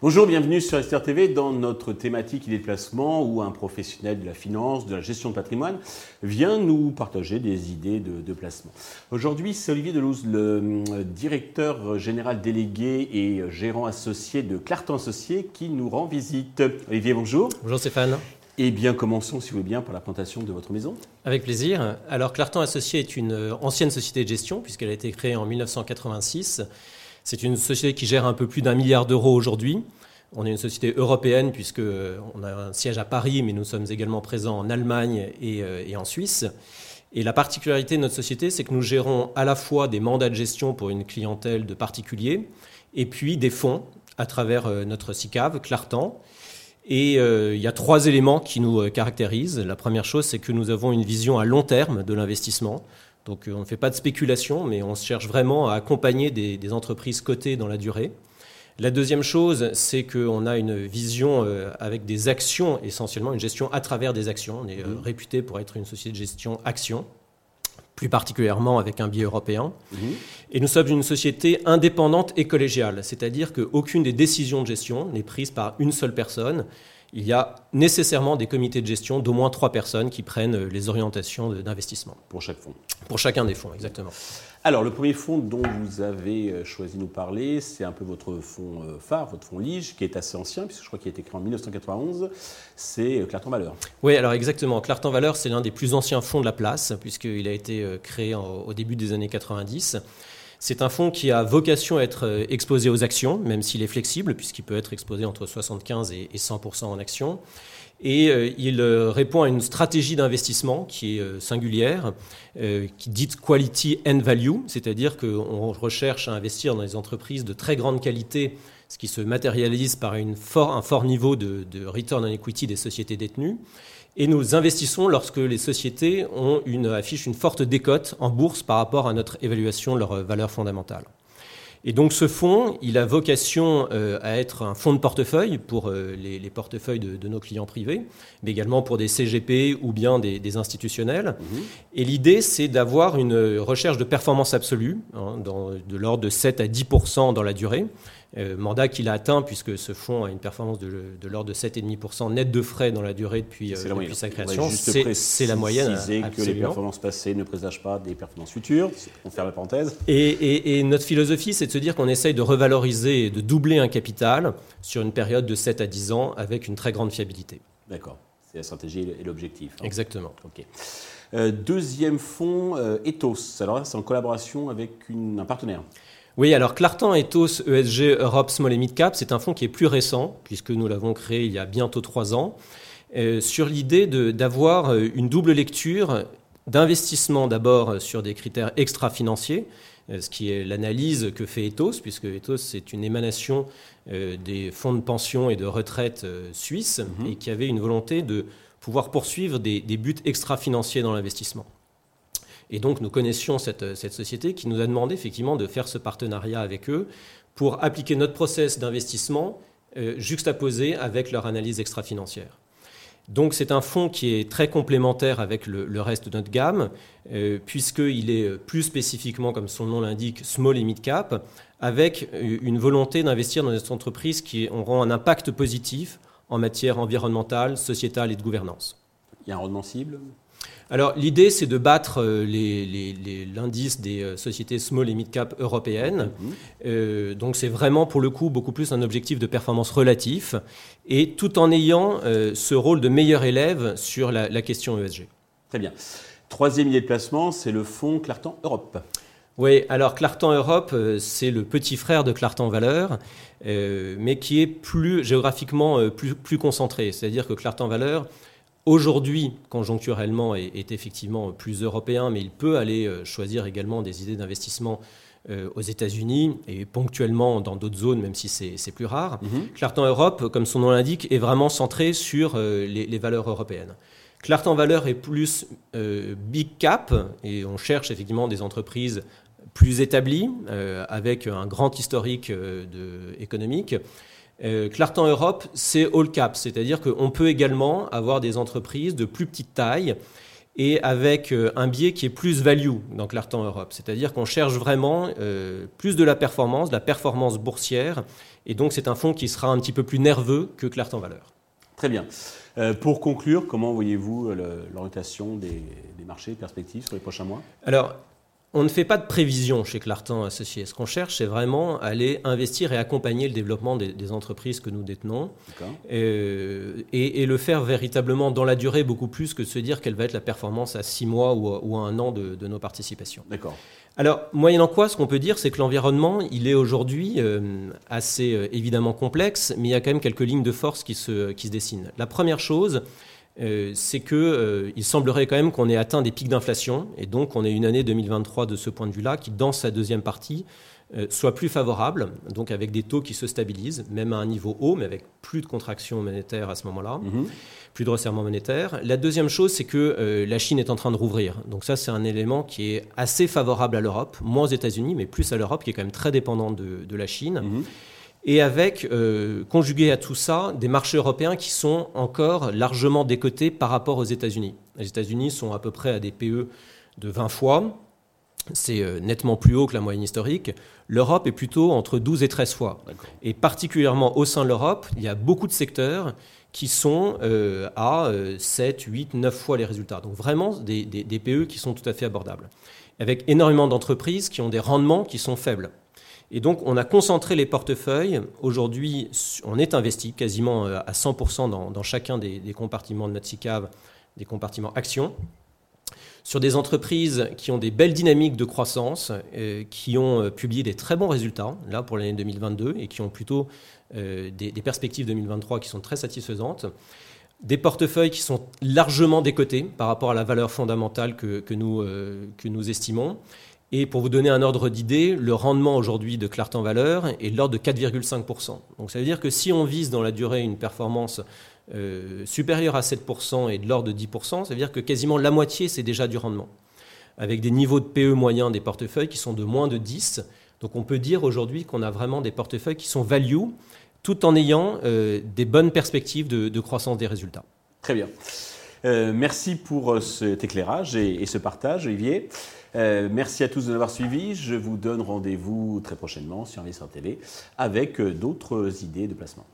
Bonjour, bienvenue sur Esther TV dans notre thématique idées de placement où un professionnel de la finance, de la gestion de patrimoine vient nous partager des idées de, placement. Aujourd'hui, c'est Olivier Delouze, le euh, directeur général délégué et gérant associé de Clarton Associé qui nous rend visite. Olivier, bonjour. Bonjour Stéphane. Eh bien, commençons, si vous voulez bien, par la présentation de votre maison. Avec plaisir. Alors, Clarton Associé est une euh, ancienne société de gestion, puisqu'elle a été créée en 1986. C'est une société qui gère un peu plus d'un milliard d'euros aujourd'hui. On est une société européenne puisqu'on euh, a un siège à Paris, mais nous sommes également présents en Allemagne euh, et, en Suisse. Et la particularité de notre société, c'est que nous gérons à la fois des mandats de gestion pour une clientèle de particuliers et puis des fonds à travers notre SICAV, Clartan. Et il y a trois éléments qui nous caractérisent. La première chose, c'est que nous avons une vision à long terme de l'investissement. Donc on ne fait pas de spéculation, mais on cherche vraiment à accompagner des, entreprises cotées dans la durée. La deuxième chose, c'est qu'on a une vision euh, avec des actions, essentiellement une gestion à travers des actions. On est euh, mmh. réputé pour être une société de gestion action, plus particulièrement avec un biais européen. Mmh. Et nous sommes une société indépendante et collégiale, c'est-à-dire qu'aucune des décisions de gestion n'est prise par une seule personne il y a nécessairement des comités de gestion d'au moins trois personnes qui prennent les orientations d'investissement. Pour chaque fonds Pour chacun des fonds, exactement. Alors, le premier fonds dont vous avez euh, choisi de nous parler, c'est un peu votre fonds euh, phare, votre fonds Lige, qui est assez ancien, puisque je crois qu'il a été créé en 1991. C'est euh, Clartan Valeur. Oui, alors exactement. Clartan Valeur, c'est l'un des plus anciens fonds de la place, puisqu'il a été créé au début des années 90. C'est un fonds qui a vocation à être euh, exposé aux actions, même s'il est flexible, puisqu'il peut être exposé entre 75 et 100% en actions. Et euh, il euh, répond à une stratégie d'investissement qui est singulière, qui dit quality and value, c'est-à-dire qu'on recherche à investir dans des entreprises de très grande qualité, ce qui se matérialise par un fort niveau de return on equity des sociétés détenues. Et nous investissons lorsque les sociétés ont une, affichent une forte décote en bourse par rapport à notre évaluation de leurs valeurs fondamentales. Et donc ce fonds, il a vocation euh, à être un fonds de portefeuille pour euh, les, portefeuilles de, nos clients privés, mais également pour des CGP ou bien des, institutionnels. Mhm. Et l'idée, c'est d'avoir une recherche de performance absolue, hein, de l'ordre de 7 à 10% dans la durée, mandat qu'il a atteint puisque ce fonds a une performance de, l'ordre de 7,5% net de frais dans la durée depuis, euh, sa création. C'est la moyenne. que les performances passées ne présagent pas des performances futures. On ferme la parenthèse. Et, notre philosophie, c'est de se dire qu'on essaye de revaloriser et de doubler un capital sur une période de 7 à 10 ans avec une très grande fiabilité. D'accord. C'est la stratégie et l'objectif. Hein. Exactement. Ok. Euh, deuxième fonds, Ethos. Alors là, c'est en collaboration avec un partenaire. Oui, alors Clartan Ethos ESG Europe Small et Mid Cap, c'est un fonds qui est plus récent, puisque nous l'avons créé il y a bientôt trois ans, euh, sur l'idée d'avoir euh, une double lecture d'investissement d'abord sur des critères extra-financiers, euh, ce qui est l'analyse que fait Ethos, puisque Ethos c'est une émanation des fonds de pension et de retraite suisses, mhm. et qui avait une volonté de pouvoir poursuivre des buts extra-financiers dans l'investissement. Et donc nous connaissions cette, société qui nous a demandé effectivement de faire ce partenariat avec eux pour appliquer notre process d'investissement euh, juxtaposé avec leur analyse extra-financière. Donc c'est un fonds qui est très complémentaire avec le, reste de notre gamme, euh, puisqu'il est plus spécifiquement, comme son nom l'indique, small et mid cap, avec une volonté d'investir dans des entreprises qui auront un impact positif en matière environnementale, sociétale et de gouvernance. Il y a un rendement cible alors l'idée, c'est de battre euh, l'indice des euh, sociétés small et mid cap européennes. Mhm. Euh, donc c'est vraiment pour le coup beaucoup plus un objectif de performance relatif, et tout en ayant ce rôle de meilleur élève sur la, question ESG. Très bien. Troisième idée de placement, c'est le fonds Clartan Europe. Oui, alors Clartan Europe, c'est le petit frère de Clartan Valeur, mais qui est plus géographiquement plus, plus concentré. C'est-à-dire que Clartan Valeur aujourd'hui, conjoncturellement, est, effectivement plus européen, mais il peut aller euh, choisir également des idées d'investissement euh, aux États-Unis et ponctuellement dans d'autres zones, même si c'est plus rare. Mm Clartan Europe, comme son nom l'indique, est vraiment centré sur euh, les, valeurs européennes. Clartan Valeur est plus big cap et on cherche effectivement des entreprises plus établies avec un grand historique de, économique. Euh, Clartan Europe, c'est all cap, c'est-à-dire qu'on peut également avoir des entreprises de plus petite taille et avec euh, un biais qui est plus value dans Clartan Europe. C'est-à-dire qu'on cherche vraiment euh, plus de la performance, de la performance boursière, et donc c'est un fonds qui sera un petit peu plus nerveux que Clartan Valeur. Très bien. pour conclure, comment voyez-vous l'orientation des, des marchés, perspectives sur les prochains mois? Alors, on ne fait pas de prévision chez Clartan Associés. Ce qu'on cherche, c'est vraiment aller investir et accompagner le développement des, entreprises que nous détenons euh, et, le faire véritablement dans la durée beaucoup plus que de se dire quelle va être la performance à six mois ou, à un an de, nos participations. D'accord. Alors, moyennant quoi, ce qu'on peut dire, c'est que l'environnement, il est aujourd'hui euh, assez euh, évidemment complexe, mais il y a quand même quelques lignes de force qui se, qui se dessinent. La première chose, euh, c'est qu'il euh, semblerait quand même qu'on ait atteint des pics d'inflation, et donc on ait une année 2023 de ce point de vue-là qui, dans sa deuxième partie, euh, soit plus favorable, donc avec des taux qui se stabilisent, même à un niveau haut, mais avec plus de contraction monétaire à ce moment-là, mhm. plus de resserrement monétaire. La deuxième chose, c'est que la Chine est en train de rouvrir. Donc ça, c'est un élément qui est assez favorable à l'Europe, moins aux États-Unis, mais plus à l'Europe, qui est quand même très dépendante de, la Chine. Mhm et avec, euh, conjugué à tout ça, des marchés européens qui sont encore largement décotés par rapport aux États-Unis. Les États-Unis sont à peu près à des PE de 20 fois, c'est euh, nettement plus haut que la moyenne historique. L'Europe est plutôt entre 12 et 13 fois. Et particulièrement au sein de l'Europe, il y a beaucoup de secteurs qui sont euh, à 7, 8, 9 fois les résultats. Donc vraiment des, des PE qui sont tout à fait abordables. Avec énormément d'entreprises qui ont des rendements qui sont faibles. Et donc, on a concentré les portefeuilles. Aujourd'hui, on est investi quasiment euh, à 100% dans, chacun des, compartiments de notre des compartiments actions, sur des entreprises qui ont des belles dynamiques de croissance, euh, qui ont euh, publié des très bons résultats, là, pour l'année 2022, et qui ont plutôt des, perspectives 2023 qui sont très satisfaisantes. Des portefeuilles qui sont largement décotés par rapport à la valeur fondamentale que nous estimons et pour vous donner un ordre d'idée, le rendement aujourd'hui de Clartan Valeur est de l'ordre de 4,5%. Donc ça veut dire que si on vise dans la durée une performance euh, supérieure à 7% et de l'ordre de 10%, ça veut dire que quasiment la moitié, c'est déjà du rendement. Avec des niveaux de PE moyens des portefeuilles qui sont de moins de 10. Donc on peut dire aujourd'hui qu'on a vraiment des portefeuilles qui sont value, tout en ayant euh, des bonnes perspectives de, croissance des résultats. Très bien. Euh, merci pour cet éclairage et, et ce partage, Olivier. Euh, merci à tous de l'avoir suivi. Je vous donne rendez-vous très prochainement sur Investisseur TV avec euh, d'autres idées de placement.